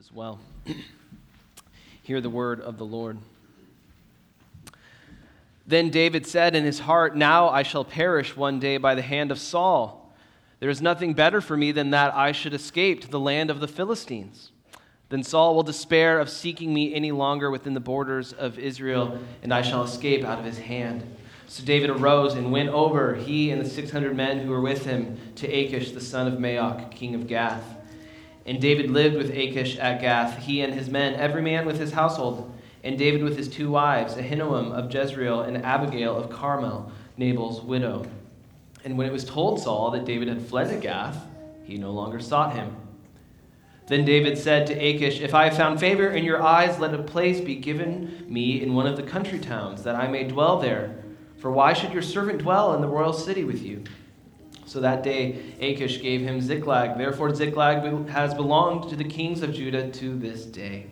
as well. Hear the word of the Lord. Then David said in his heart, Now I shall perish one day by the hand of Saul. There is nothing better for me than that I should escape to the land of the Philistines. Then Saul will despair of seeking me any longer within the borders of Israel, and I shall escape out of his hand. So David arose and went over, he and the 600 men who were with him, to Achish, the son of Maoch, king of Gath. And David lived with Achish at Gath, he and his men, every man with his household. And David with his two wives, Ahinoam of Jezreel and Abigail of Carmel, Nabal's widow. And when it was told Saul that David had fled to Gath, he no longer sought him. Then David said to Achish, If I have found favor in your eyes, let a place be given me in one of the country towns, that I may dwell there. For why should your servant dwell in the royal city with you? So that day Achish gave him Ziklag. Therefore, Ziklag has belonged to the kings of Judah to this day.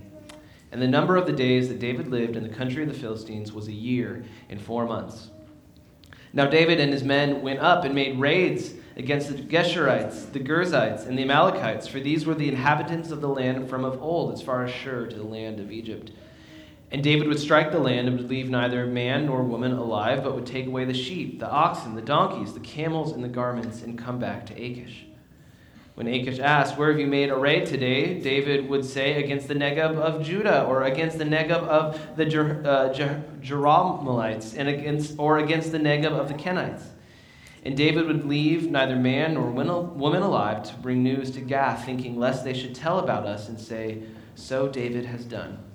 And the number of the days that David lived in the country of the Philistines was a year and four months. Now, David and his men went up and made raids against the Geshurites, the Girzites, and the Amalekites, for these were the inhabitants of the land from of old, as far as Shur to the land of Egypt. And David would strike the land and would leave neither man nor woman alive, but would take away the sheep, the oxen, the donkeys, the camels, and the garments, and come back to Achish. When Achish asked, Where have you made a raid today? David would say, Against the Negeb of Judah, or against the Negeb of the Jer- uh, Jer- and against, or against the Negeb of the Kenites. And David would leave neither man nor woman alive to bring news to Gath, thinking lest they should tell about us and say, So David has done.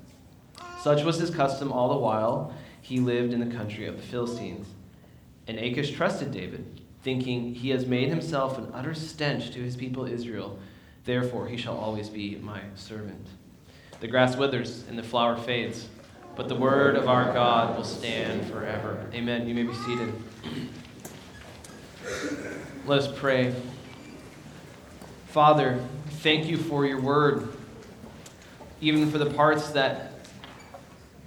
Such was his custom all the while he lived in the country of the Philistines. And Achish trusted David, thinking, He has made himself an utter stench to his people Israel. Therefore, he shall always be my servant. The grass withers and the flower fades, but the word of our God will stand forever. Amen. You may be seated. Let us pray. Father, thank you for your word, even for the parts that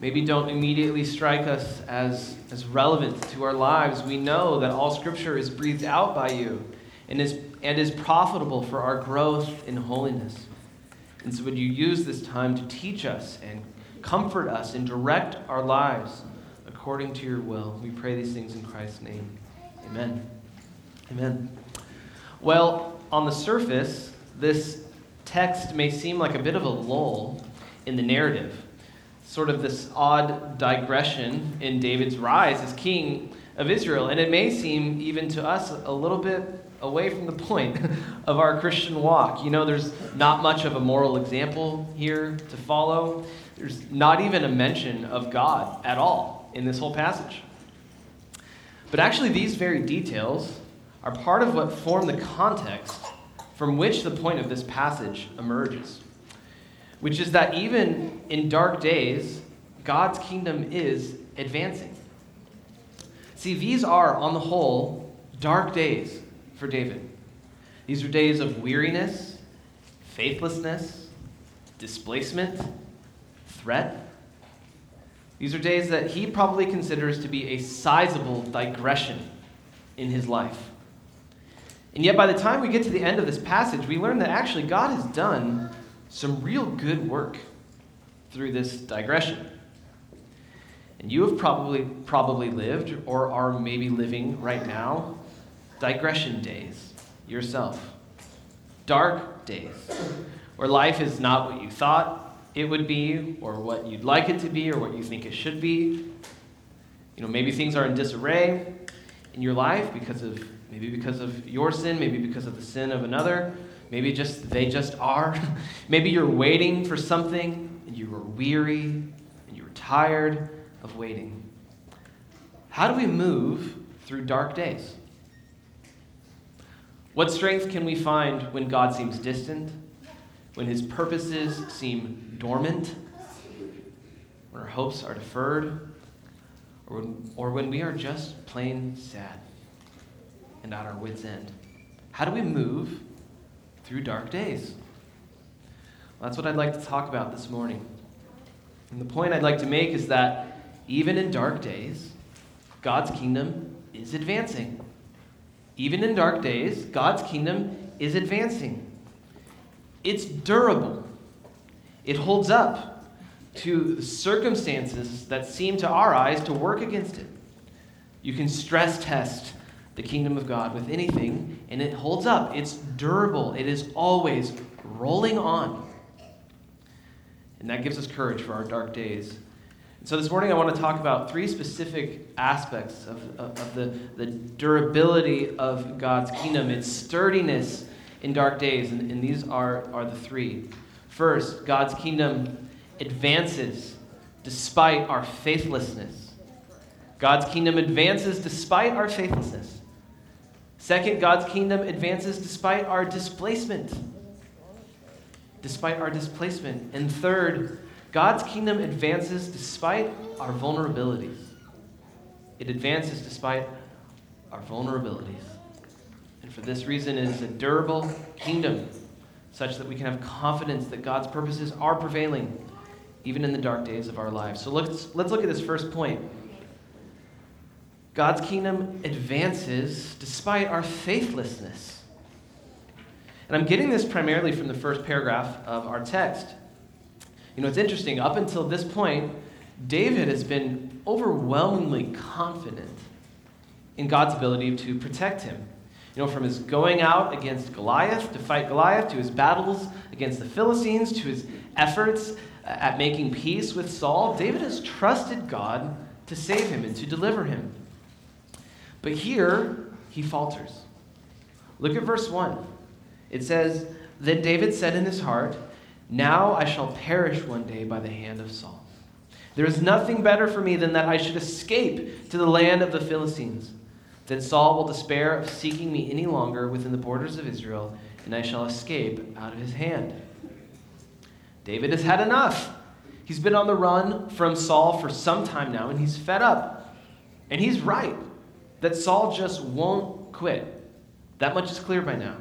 maybe don't immediately strike us as, as relevant to our lives, we know that all Scripture is breathed out by you and is, and is profitable for our growth in holiness. And so, would you use this time to teach us and comfort us and direct our lives according to your will? We pray these things in Christ's name. Amen. Amen. Well, on the surface, this text may seem like a bit of a lull in the narrative sort of this odd digression in David's rise as king of Israel. And it may seem, even to us, a little bit away from the point of our Christian walk. You know, there's not much of a moral example here to follow, there's not even a mention of God at all in this whole passage. But actually, these very details are part of what form the context from which the point of this passage emerges which is that even in dark days, God's kingdom is advancing. See, these are, on the whole, dark days for David. These are days of weariness, faithlessness, displacement, threat. These are days that he probably considers to be a sizable digression in his life. And yet, by the time we get to the end of this passage, we learn that actually God has done some real good work through this digression. And you have probably, probably lived or are maybe living right now digression days yourself. Dark days where life is not what you thought it would be or what you'd like it to be or what you think it should be. You know, maybe things are in disarray in your life because of maybe because of your sin, maybe because of the sin of another. Maybe just they just are. Maybe you're waiting for something and you were weary and you were tired of waiting. How do we move through dark days? What strength can we find when God seems distant? When his purposes seem dormant? When our hopes are deferred? Or when, or when we are just plain sad and at our wits' end? How do we move through dark days. Well, that's what I'd like to talk about this morning. And the point I'd like to make is that even in dark days, God's kingdom is advancing. Even in dark days, God's kingdom is advancing. It's durable. It holds up to the circumstances that seem to our eyes to work against it. You can stress test the kingdom of God with anything, and it holds up. It's durable, it is always rolling on. And that gives us courage for our dark days. So this morning I want to talk about three specific aspects of, of, of the, the durability of God's kingdom, its sturdiness in dark days. And, and these are, are the three. First, God's kingdom advances despite our faithlessness. God's kingdom advances despite our faithlessness. Second, God's kingdom advances despite our displacement. Despite our displacement. And third, God's kingdom advances despite our vulnerabilities. It advances despite our vulnerabilities. And for this reason, it is a durable kingdom, such that we can have confidence that God's purposes are prevailing, even in the dark days of our lives. So let's, let's look at this first point. God's kingdom advances despite our faithlessness. And I'm getting this primarily from the first paragraph of our text. You know, it's interesting. Up until this point, David has been overwhelmingly confident in God's ability to protect him. You know, from his going out against Goliath to fight Goliath, to his battles against the Philistines, to his efforts at making peace with Saul, David has trusted God to save him and to deliver him. But here, he falters. Look at verse 1. It says, Then David said in his heart, Now I shall perish one day by the hand of Saul. There is nothing better for me than that I should escape to the land of the Philistines. Then Saul will despair of seeking me any longer within the borders of Israel, and I shall escape out of his hand. David has had enough. He's been on the run from Saul for some time now, and he's fed up. And he's right that Saul just won't quit. That much is clear by now.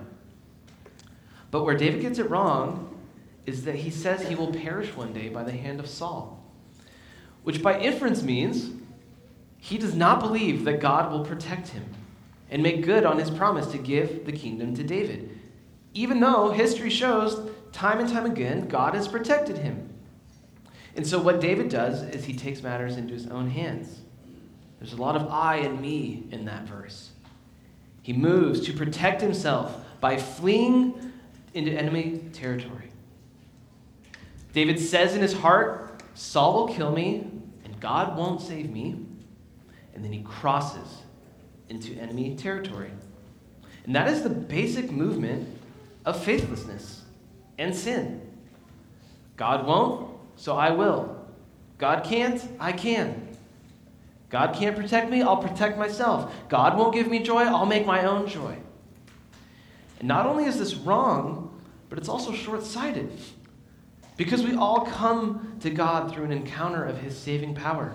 But where David gets it wrong is that he says he will perish one day by the hand of Saul, which by inference means he does not believe that God will protect him and make good on his promise to give the kingdom to David, even though history shows time and time again God has protected him. And so, what David does is he takes matters into his own hands. There's a lot of I and me in that verse. He moves to protect himself by fleeing into enemy territory. David says in his heart, Saul will kill me, and God won't save me. And then he crosses into enemy territory. And that is the basic movement of faithlessness and sin. God won't, so I will. God can't, I can. God can't protect me, I'll protect myself. God won't give me joy, I'll make my own joy. And not only is this wrong, but it's also short sighted. Because we all come to God through an encounter of His saving power.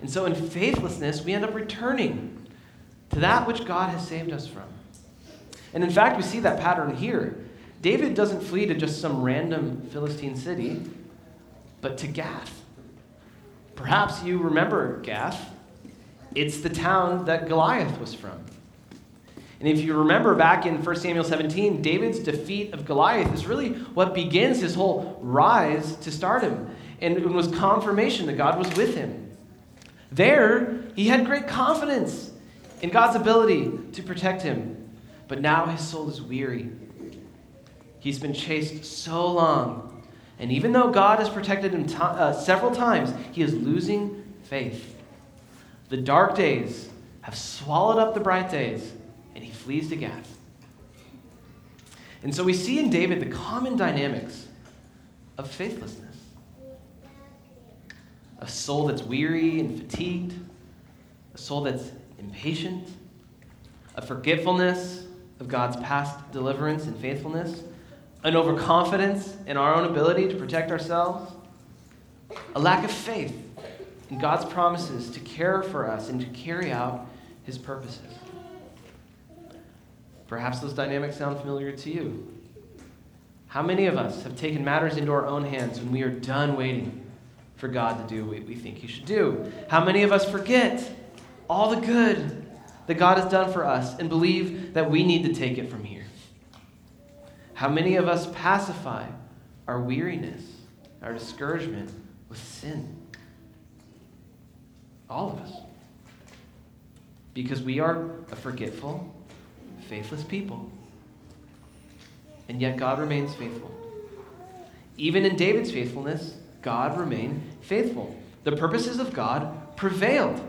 And so in faithlessness, we end up returning to that which God has saved us from. And in fact, we see that pattern here. David doesn't flee to just some random Philistine city, but to Gath. Perhaps you remember Gath. It's the town that Goliath was from. And if you remember back in 1 Samuel 17, David's defeat of Goliath is really what begins his whole rise to stardom. And it was confirmation that God was with him. There, he had great confidence in God's ability to protect him. But now his soul is weary. He's been chased so long and even though God has protected him uh, several times, he is losing faith. The dark days have swallowed up the bright days, and he flees to Gath. And so we see in David the common dynamics of faithlessness a soul that's weary and fatigued, a soul that's impatient, a forgetfulness of God's past deliverance and faithfulness, an overconfidence in our own ability to protect ourselves, a lack of faith in God's promises to care for us and to carry out his purposes. Perhaps those dynamics sound familiar to you. How many of us have taken matters into our own hands when we are done waiting for God to do what we think He should do? How many of us forget all the good that God has done for us and believe that we need to take it from here? How many of us pacify our weariness, our discouragement with sin. All of us. Because we are a forgetful, faithless people. And yet God remains faithful. Even in David's faithfulness, God remained faithful. The purposes of God prevailed.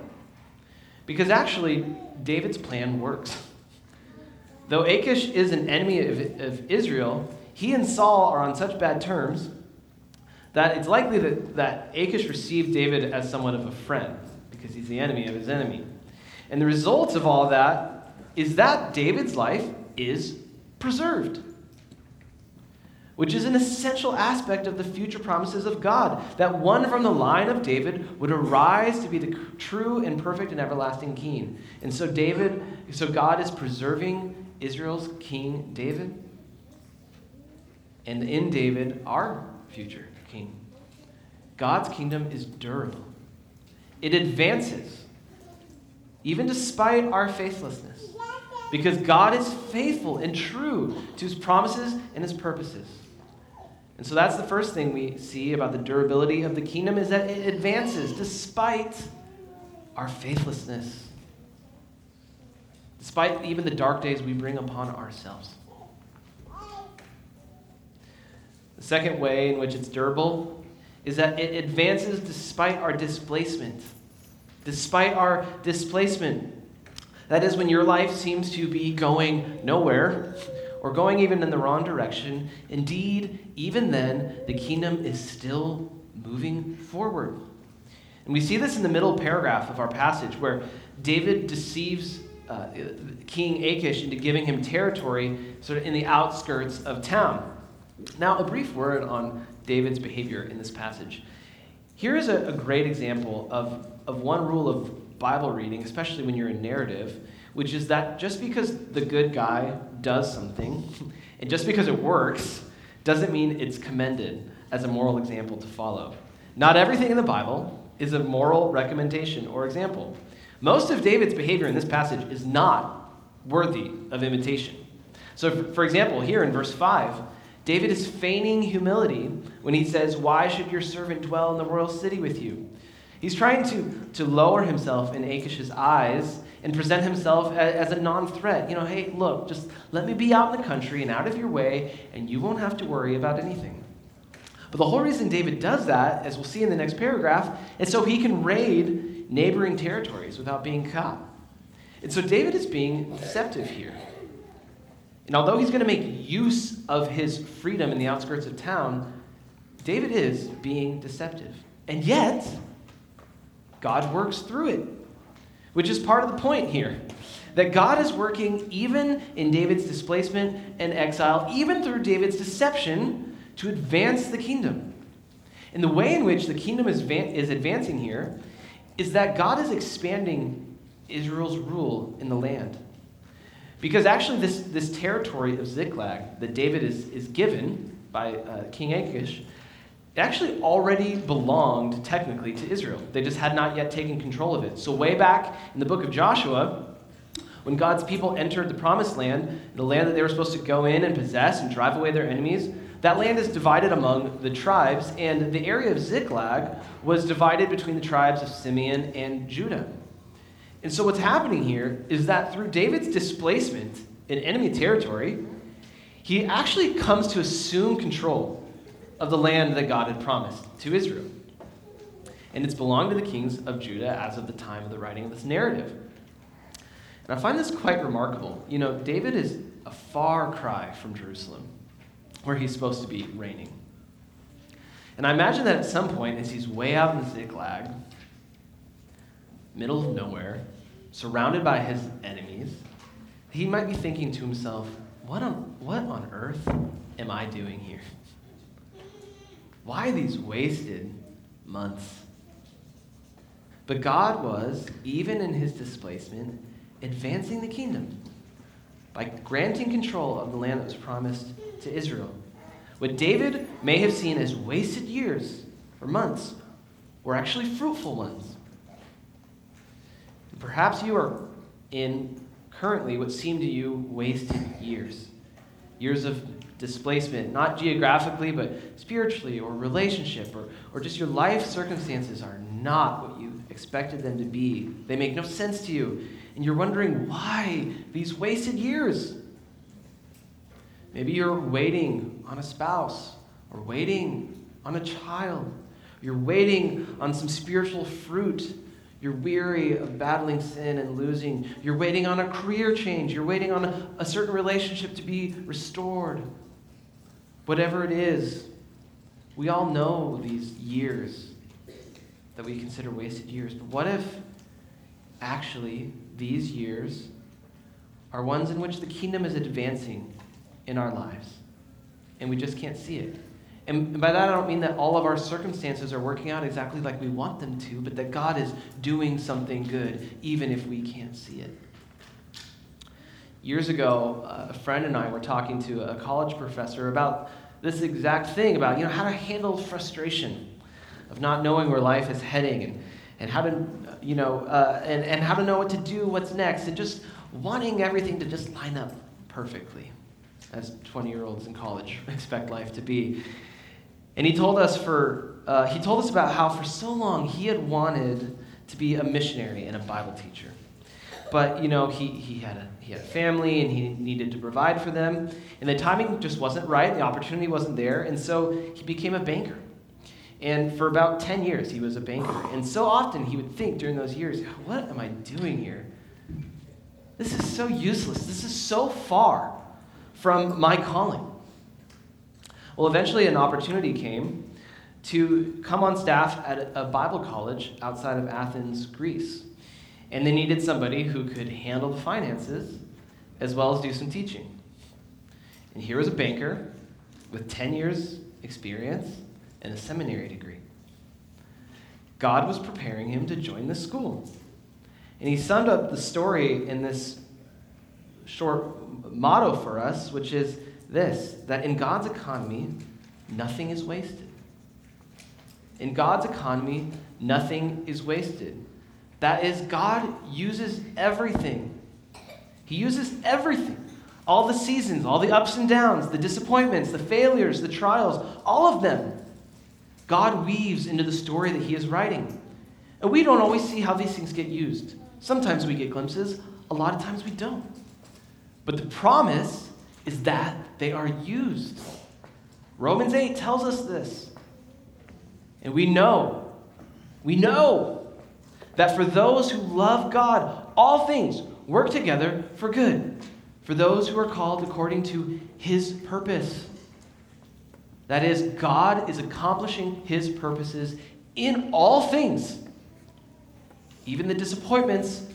Because actually, David's plan works. Though Achish is an enemy of, of Israel, he and Saul are on such bad terms that it's likely that, that Achish received David as somewhat of a friend because he's the enemy of his enemy. And the result of all that is that David's life is preserved, which is an essential aspect of the future promises of God that one from the line of David would arise to be the true and perfect and everlasting king. And so David, so God is preserving Israel's king David and in David our future king. God's kingdom is durable. It advances even despite our faithlessness. Because God is faithful and true to his promises and his purposes. And so that's the first thing we see about the durability of the kingdom is that it advances despite our faithlessness. Despite even the dark days we bring upon ourselves. The second way in which it's durable is that it advances despite our displacement despite our displacement. That is, when your life seems to be going nowhere or going even in the wrong direction, indeed, even then, the kingdom is still moving forward. And we see this in the middle paragraph of our passage where David deceives uh, King Achish into giving him territory sort of in the outskirts of town. Now, a brief word on David's behavior in this passage. Here is a, a great example of of one rule of Bible reading, especially when you're in narrative, which is that just because the good guy does something, and just because it works, doesn't mean it's commended as a moral example to follow. Not everything in the Bible is a moral recommendation or example. Most of David's behavior in this passage is not worthy of imitation. So, for example, here in verse 5, David is feigning humility when he says, Why should your servant dwell in the royal city with you? He's trying to, to lower himself in Achish's eyes and present himself as, a non threat. You know, hey, look, just let me be out in the country and out of your way, and you won't have to worry about anything. But the whole reason David does that, as we'll see in the next paragraph, is so he can raid neighboring territories without being caught. And so David is being deceptive here. And although he's going to make use of his freedom in the outskirts of town, David is being deceptive. And yet, God works through it, which is part of the point here. That God is working even in David's displacement and exile, even through David's deception, to advance the kingdom. And the way in which the kingdom is, is advancing here is that God is expanding Israel's rule in the land. Because actually, this, this territory of Ziklag that David is, is given by uh, King Achish actually already belonged technically to Israel. They just had not yet taken control of it. So, way back in the book of Joshua, when God's people entered the promised land, the land that they were supposed to go in and possess and drive away their enemies, that land is divided among the tribes, and the area of Ziklag was divided between the tribes of Simeon and Judah. And so, what's happening here is that through David's displacement in enemy territory, he actually comes to assume control of the land that God had promised to Israel. And it's belonged to the kings of Judah as of the time of the writing of this narrative. And I find this quite remarkable. You know, David is a far cry from Jerusalem, where he's supposed to be reigning. And I imagine that at some point, as he's way out in the Ziklag, middle of nowhere, surrounded by his enemies, he might be thinking to himself, what on, what on earth am I doing here? Why these wasted months? But God was, even in his displacement, advancing the kingdom by granting control of the land that was promised to Israel. What David may have seen as wasted years or months were actually fruitful ones. Perhaps you are in currently what seem to you wasted years. Years of displacement, not geographically, but spiritually or relationship or, or just your life circumstances are not what you expected them to be. They make no sense to you. And you're wondering why these wasted years. Maybe you're waiting on a spouse or waiting on a child. You're waiting on some spiritual fruit. You're weary of battling sin and losing. You're waiting on a career change. You're waiting on a, a certain relationship to be restored. Whatever it is, we all know these years that we consider wasted years. But what if actually these years are ones in which the kingdom is advancing in our lives and we just can't see it? And by that, I don't mean that all of our circumstances are working out exactly like we want them to, but that God is doing something good, even if we can't see it. Years ago, a friend and I were talking to a college professor about this exact thing about you know how to handle frustration of not knowing where life is heading and, and how to you know uh, and, and how to know what to do what's next and just wanting everything to just line up perfectly as 20 year olds in college expect life to be. And he told us for uh, he told us about how for so long he had wanted to be a missionary and a bible teacher but you know he, he had a he had a family and he needed to provide for them and the timing just wasn't right the opportunity wasn't there and so he became a banker and for about 10 years, he was a banker. And so often he would think during those years, what am I doing here? This is so useless. This is so far from my calling. Well, eventually, an opportunity came to come on staff at a Bible college outside of Athens, Greece. And they needed somebody who could handle the finances as well as do some teaching. And here was a banker with 10 years' experience and a seminary degree. God was preparing him to join the school. And he summed up the story in this short motto for us, which is this that in God's economy, nothing is wasted. In God's economy, nothing is wasted. That is, God uses everything. He uses everything. All the seasons, all the ups and downs, the disappointments, the failures, the trials, all of them God weaves into the story that he is writing. And we don't always see how these things get used. Sometimes we get glimpses, a lot of times we don't. But the promise is that they are used. Romans 8 tells us this. And we know, we know that for those who love God, all things work together for good, for those who are called according to his purpose. That is, God is accomplishing his purposes in all things, even the disappointments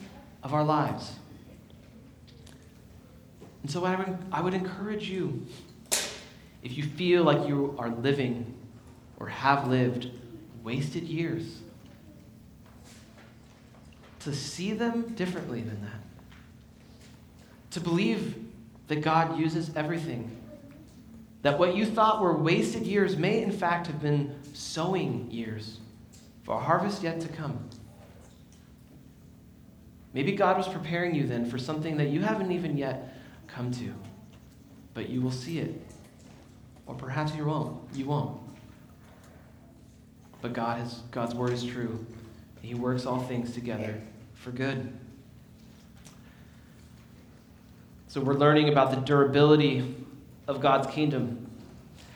of our lives. And so I would, I would encourage you, if you feel like you are living or have lived wasted years, to see them differently than that. To believe that God uses everything that what you thought were wasted years may, in fact, have been sowing years for a harvest yet to come. Maybe God was preparing you then for something that you haven't even yet come to, but you will see it. Or perhaps you won't. You won't. But God has, God's word is true. He works all things together for good. So we're learning about the durability of God's kingdom.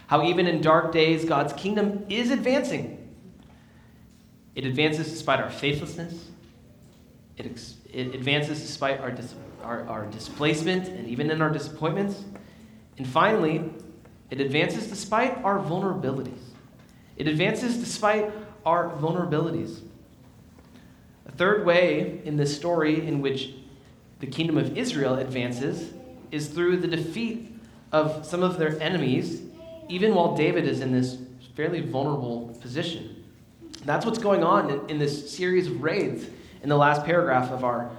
How even in dark days, God's kingdom is advancing. It advances despite our faithlessness. It, ex- it advances despite our, dis- our, our displacement and even in our disappointments. And finally, it advances despite our vulnerabilities. It advances despite our vulnerabilities. A third way in this story in which the kingdom of Israel advances is through the defeat of some of their enemies, even while David is in this fairly vulnerable position. That's what's going on in, this series of raids in the last paragraph of our,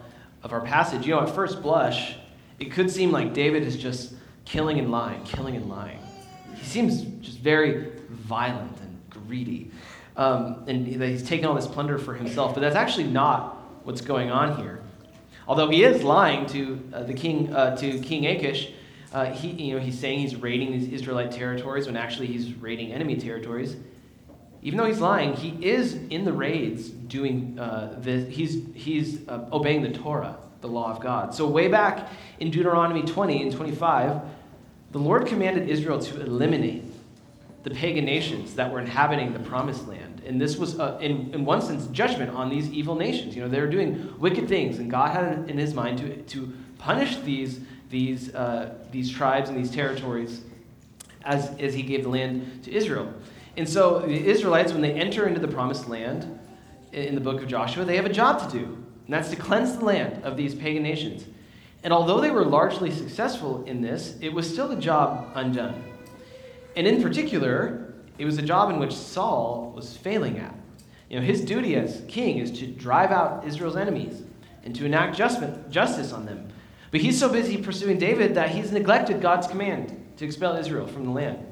of our passage. You know, at first blush, it could seem like David is just killing and lying, killing and lying. He seems just very violent and greedy. Um, and he's taking all this plunder for himself, but that's actually not what's going on here. Although he is lying to uh, the king, uh, to King Achish, Uh, he, you know, he's saying he's raiding these Israelite territories when actually he's raiding enemy territories. Even though he's lying, he is in the raids doing uh, this. He's, he's uh, obeying the Torah, the law of God. So, way back in Deuteronomy 20 and 25, the Lord commanded Israel to eliminate the pagan nations that were inhabiting the promised land. And this was, uh, in, in one sense, judgment on these evil nations. You know, they were doing wicked things, and God had in his mind to, to punish these, these, uh, these tribes and these territories as, as he gave the land to Israel. And so the Israelites, when they enter into the promised land in the book of Joshua, they have a job to do, and that's to cleanse the land of these pagan nations. And although they were largely successful in this, it was still a job undone. And in particular, it was a job in which Saul was failing at. You know, his duty as king is to drive out Israel's enemies and to enact justice on them. But he's so busy pursuing David that he's neglected God's command to expel Israel from the land.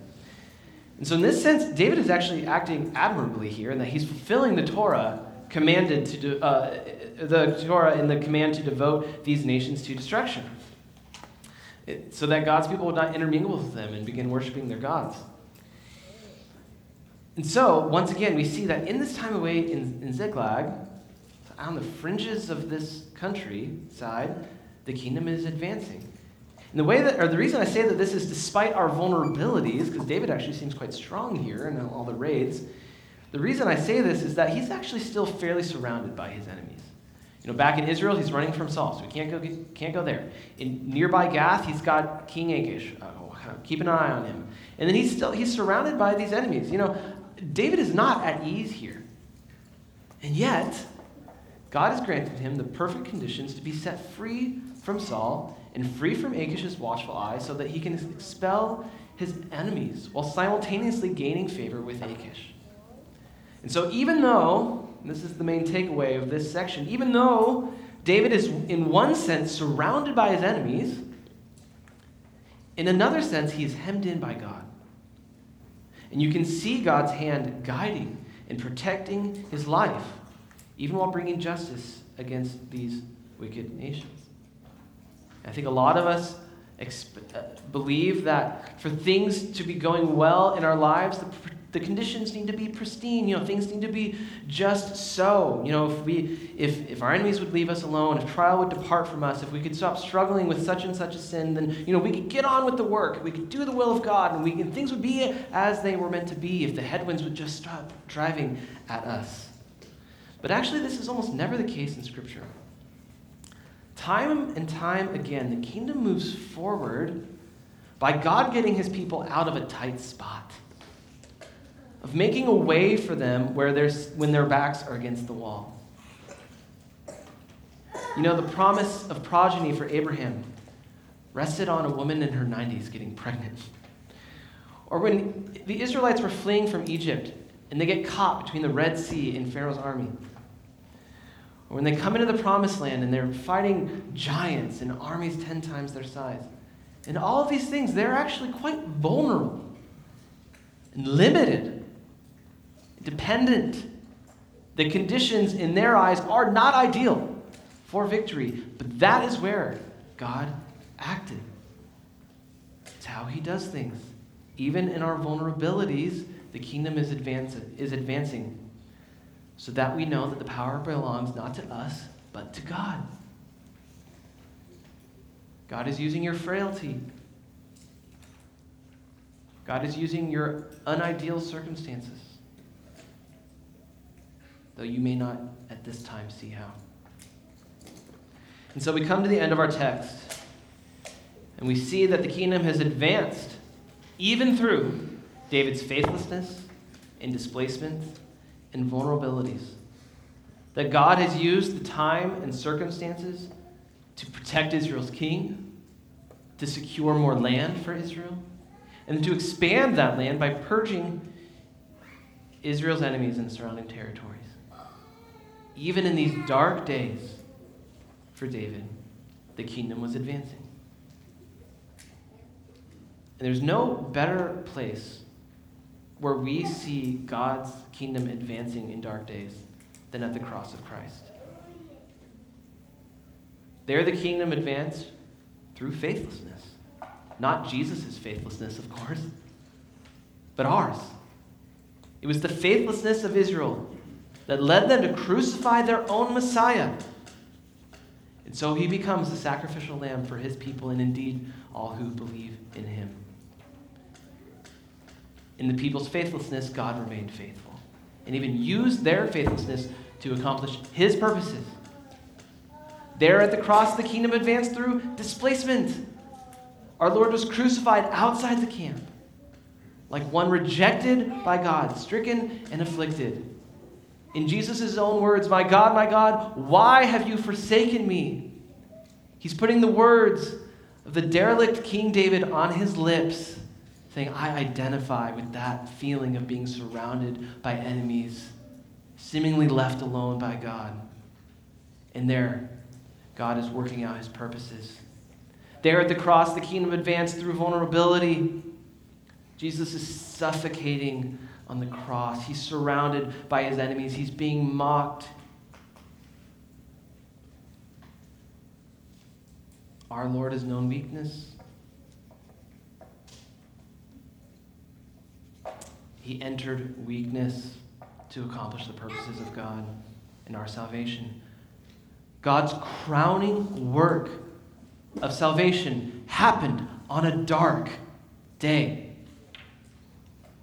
And so, in this sense, David is actually acting admirably here in that he's fulfilling the Torah commanded to do, uh, the Torah in the command to devote these nations to destruction so that God's people would not intermingle with them and begin worshiping their gods. And so, once again, we see that in this time away in, in Ziklag, on the fringes of this countryside, the kingdom is advancing. And the way that, or the reason I say that this is despite our vulnerabilities, because David actually seems quite strong here in all the raids, the reason I say this is that he's actually still fairly surrounded by his enemies. You know, back in Israel, he's running from Saul, so he can't go, can't go there. In nearby Gath, he's got King Achish. Oh, keep an eye on him. And then he's still he's surrounded by these enemies. You know, David is not at ease here. And yet, God has granted him the perfect conditions to be set free from Saul and free from Achish's watchful eye so that he can expel his enemies while simultaneously gaining favor with Achish. And so, even though this is the main takeaway of this section. Even though David is, in one sense, surrounded by his enemies, in another sense, he is hemmed in by God. And you can see God's hand guiding and protecting his life, even while bringing justice against these wicked nations. I think a lot of us exp- uh, believe that for things to be going well in our lives, the the conditions need to be pristine you know things need to be just so. You know if we if if our enemies would leave us alone if trial would depart from us if we could stop struggling with such and such a sin then you know we could get on with the work. We could do the will of god and we and things would be as they were meant to be if the headwinds would just stop driving at us. But actually this is almost never the case in scripture. Time and time again the kingdom moves forward by god getting his people out of a tight spot of making a way for them where when their backs are against the wall. You know, the promise of progeny for Abraham rested on a woman in her 90s getting pregnant. Or when the Israelites were fleeing from Egypt and they get caught between the Red Sea and Pharaoh's army. Or when they come into the promised land and they're fighting giants and armies 10 times their size. And all of these things, they're actually quite vulnerable and limited dependent. The conditions in their eyes are not ideal for victory, but that is where God acted. It's how He does things. Even in our vulnerabilities, the kingdom is, advance, is advancing so that we know that the power belongs not to us, but to God. God is using your frailty. God is using your unideal circumstances though you may not at this time see how. And so we come to the end of our text, and we see that the kingdom has advanced even through David's faithlessness and displacement and vulnerabilities. That God has used the time and circumstances to protect Israel's king, to secure more land for Israel, and to expand that land by purging Israel's enemies in the surrounding territories even in these dark days for David, the kingdom was advancing. And there's no better place where we see God's kingdom advancing in dark days than at the cross of Christ. There, the kingdom advanced through faithlessness. not Jesus' faithlessness, of course, but ours. It was the faithlessness of Israel that led them to crucify their own Messiah. And so he becomes the sacrificial lamb for his people and indeed all who believe in him. In the people's faithlessness, God remained faithful and even used their faithlessness to accomplish his purposes. There at the cross, the kingdom advanced through displacement. Our Lord was crucified outside the camp, like one rejected by God, stricken and afflicted. In Jesus' own words, My God, my God, why have you forsaken me? He's putting the words of the derelict King David on his lips, saying, I identify with that feeling of being surrounded by enemies, seemingly left alone by God. And there, God is working out his purposes. There at the cross, the kingdom advanced through vulnerability. Jesus is suffocating on the cross. He's surrounded by his enemies. He's being mocked. Our Lord has known weakness. He entered weakness to accomplish the purposes of God in our salvation. God's crowning work of salvation happened on a dark day.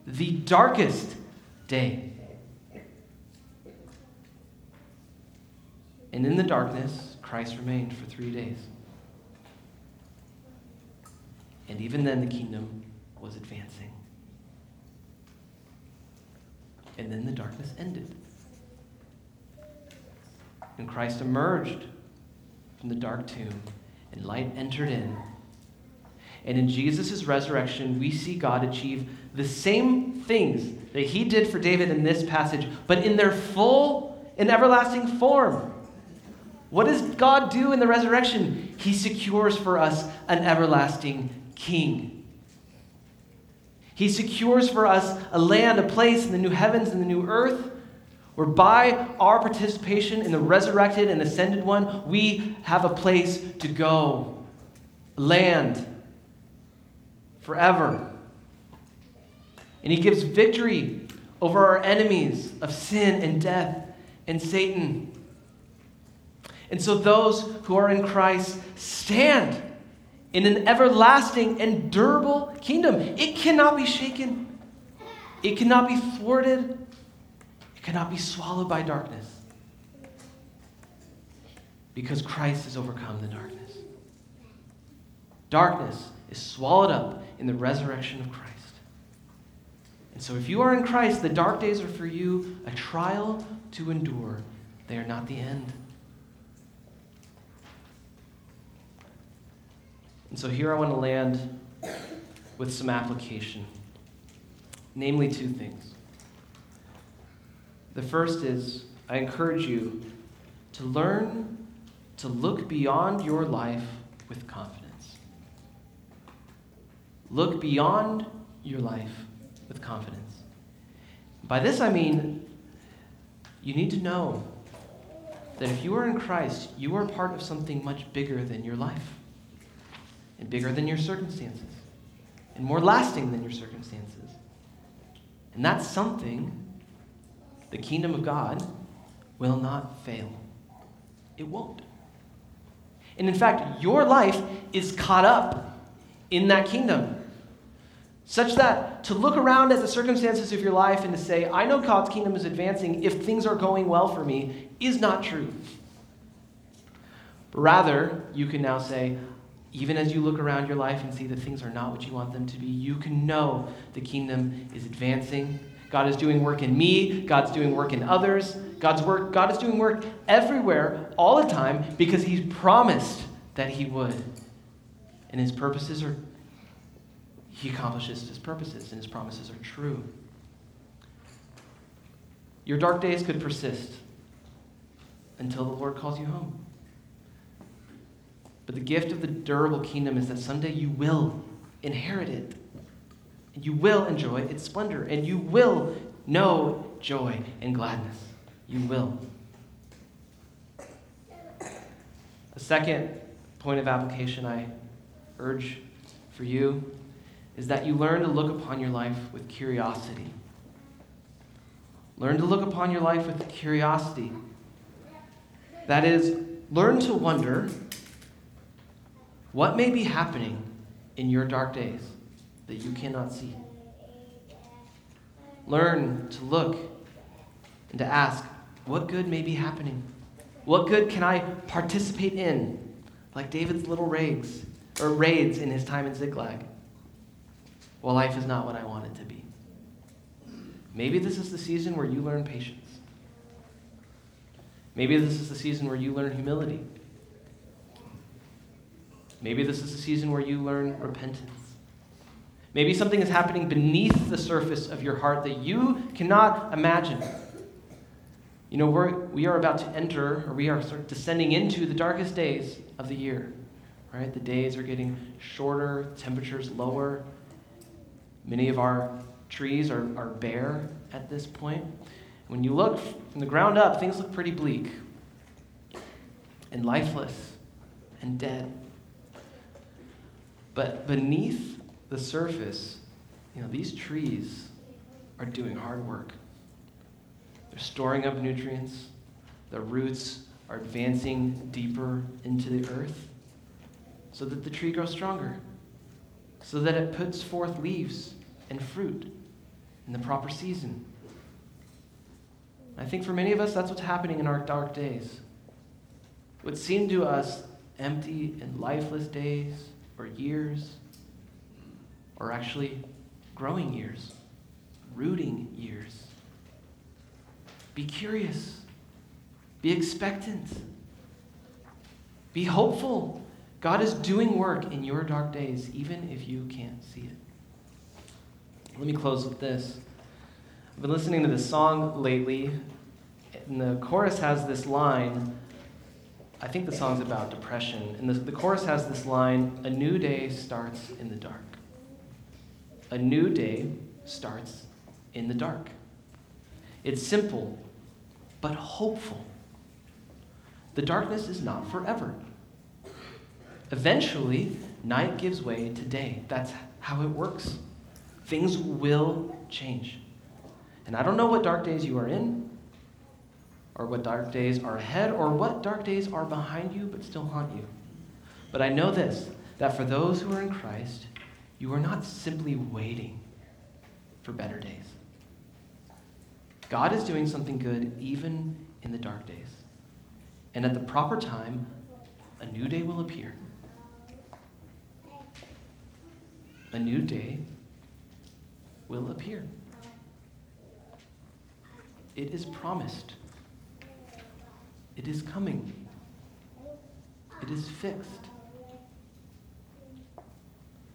The darkest day. And in the darkness, Christ remained for three days. And even then, the kingdom was advancing. And then the darkness ended. And Christ emerged from the dark tomb, and light entered in. And in Jesus' resurrection, we see God achieve the same things that he did for David in this passage, but in their full and everlasting form. What does God do in the resurrection? He secures for us an everlasting king. He secures for us a land, a place in the new heavens and the new earth where by our participation in the resurrected and ascended one, we have a place to go, land forever. And he gives victory over our enemies of sin and death and Satan. And so those who are in Christ stand in an everlasting and durable kingdom. It cannot be shaken, it cannot be thwarted, it cannot be swallowed by darkness because Christ has overcome the darkness. Darkness is swallowed up in the resurrection of Christ. And so, if you are in Christ, the dark days are for you a trial to endure, they are not the end. And so, here I want to land with some application, namely, two things. The first is I encourage you to learn to look beyond your life with confidence. Look beyond your life with confidence. By this I mean you need to know that if you are in Christ, you are part of something much bigger than your life, and bigger than your circumstances, and more lasting than your circumstances. And that's something the kingdom of God will not fail. It won't. And in fact, your life is caught up in that kingdom. Such that to look around at the circumstances of your life and to say, I know God's kingdom is advancing if things are going well for me, is not true. Rather, you can now say, even as you look around your life and see that things are not what you want them to be, you can know the kingdom is advancing God is doing work in me, God's doing work in others. God's work, God is doing work everywhere, all the time, because He's promised that He would. And His purposes are, He accomplishes His purposes, and His promises are true. Your dark days could persist until the Lord calls you home. But the gift of the durable kingdom is that someday you will inherit it and you will enjoy its splendor, and you will know joy and gladness. You will. A second point of application I urge for you is that you learn to look upon your life with curiosity. Learn to look upon your life with curiosity. That is, learn to wonder what may be happening in your dark days that you cannot see. Learn to look and to ask, what good may be happening? What good can I participate in? Like David's little raids or raids in his time in Ziklag. Well, life is not what I want it to be. Maybe this is the season where you learn patience. Maybe this is the season where you learn humility. Maybe this is the season where you learn repentance. Maybe something is happening beneath the surface of your heart that you cannot imagine. You know, we're, we are about to enter, or we are sort of descending into the darkest days of the year, right? The days are getting shorter, temperatures lower. Many of our trees are, are bare at this point. When you look from the ground up, things look pretty bleak and lifeless and dead. But beneath the surface, you know, these trees are doing hard work. They're storing up nutrients. The roots are advancing deeper into the earth so that the tree grows stronger, so that it puts forth leaves and fruit in the proper season. I think for many of us, that's what's happening in our dark days. What seem to us empty and lifeless days or years are actually growing years, rooting years. Be curious. Be expectant. Be hopeful. God is doing work in your dark days, even if you can't see it. Let me close with this. I've been listening to this song lately, and the chorus has this line. I think the song's about depression, and the, the chorus has this line A new day starts in the dark. A new day starts in the dark. It's simple, but hopeful. The darkness is not forever. Eventually, night gives way to day. That's how it works. Things will change. And I don't know what dark days you are in, or what dark days are ahead, or what dark days are behind you but still haunt you. But I know this that for those who are in Christ, you are not simply waiting for better days. God is doing something good even in the dark days. And at the proper time, a new day will appear. A new day will appear. It is promised. It is coming. It is fixed.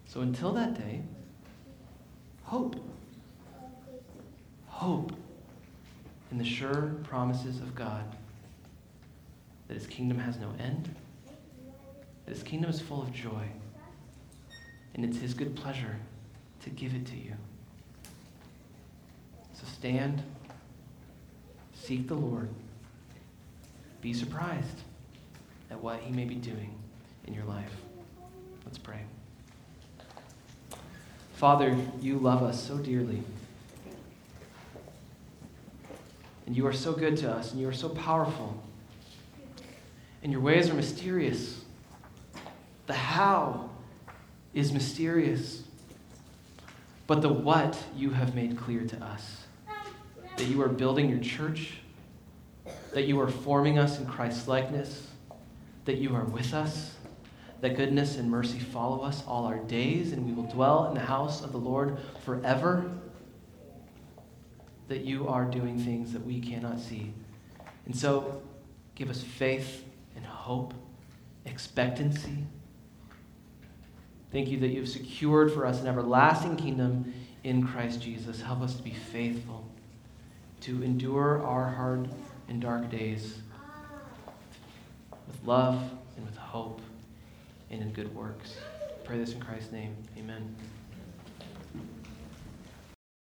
So until that day, hope. Hope in the sure promises of God that his kingdom has no end, that his kingdom is full of joy, and it's his good pleasure to give it to you. So stand, seek the Lord, be surprised at what he may be doing in your life. Let's pray. Father, you love us so dearly. And you are so good to us, and you are so powerful. And your ways are mysterious. The how is mysterious. But the what you have made clear to us that you are building your church, that you are forming us in Christ's likeness, that you are with us, that goodness and mercy follow us all our days, and we will dwell in the house of the Lord forever that you are doing things that we cannot see. And so, give us faith and hope, expectancy. Thank you that you've secured for us an everlasting kingdom in Christ Jesus. Help us to be faithful, to endure our hard and dark days with love and with hope and in good works. I pray this in Christ's name. Amen.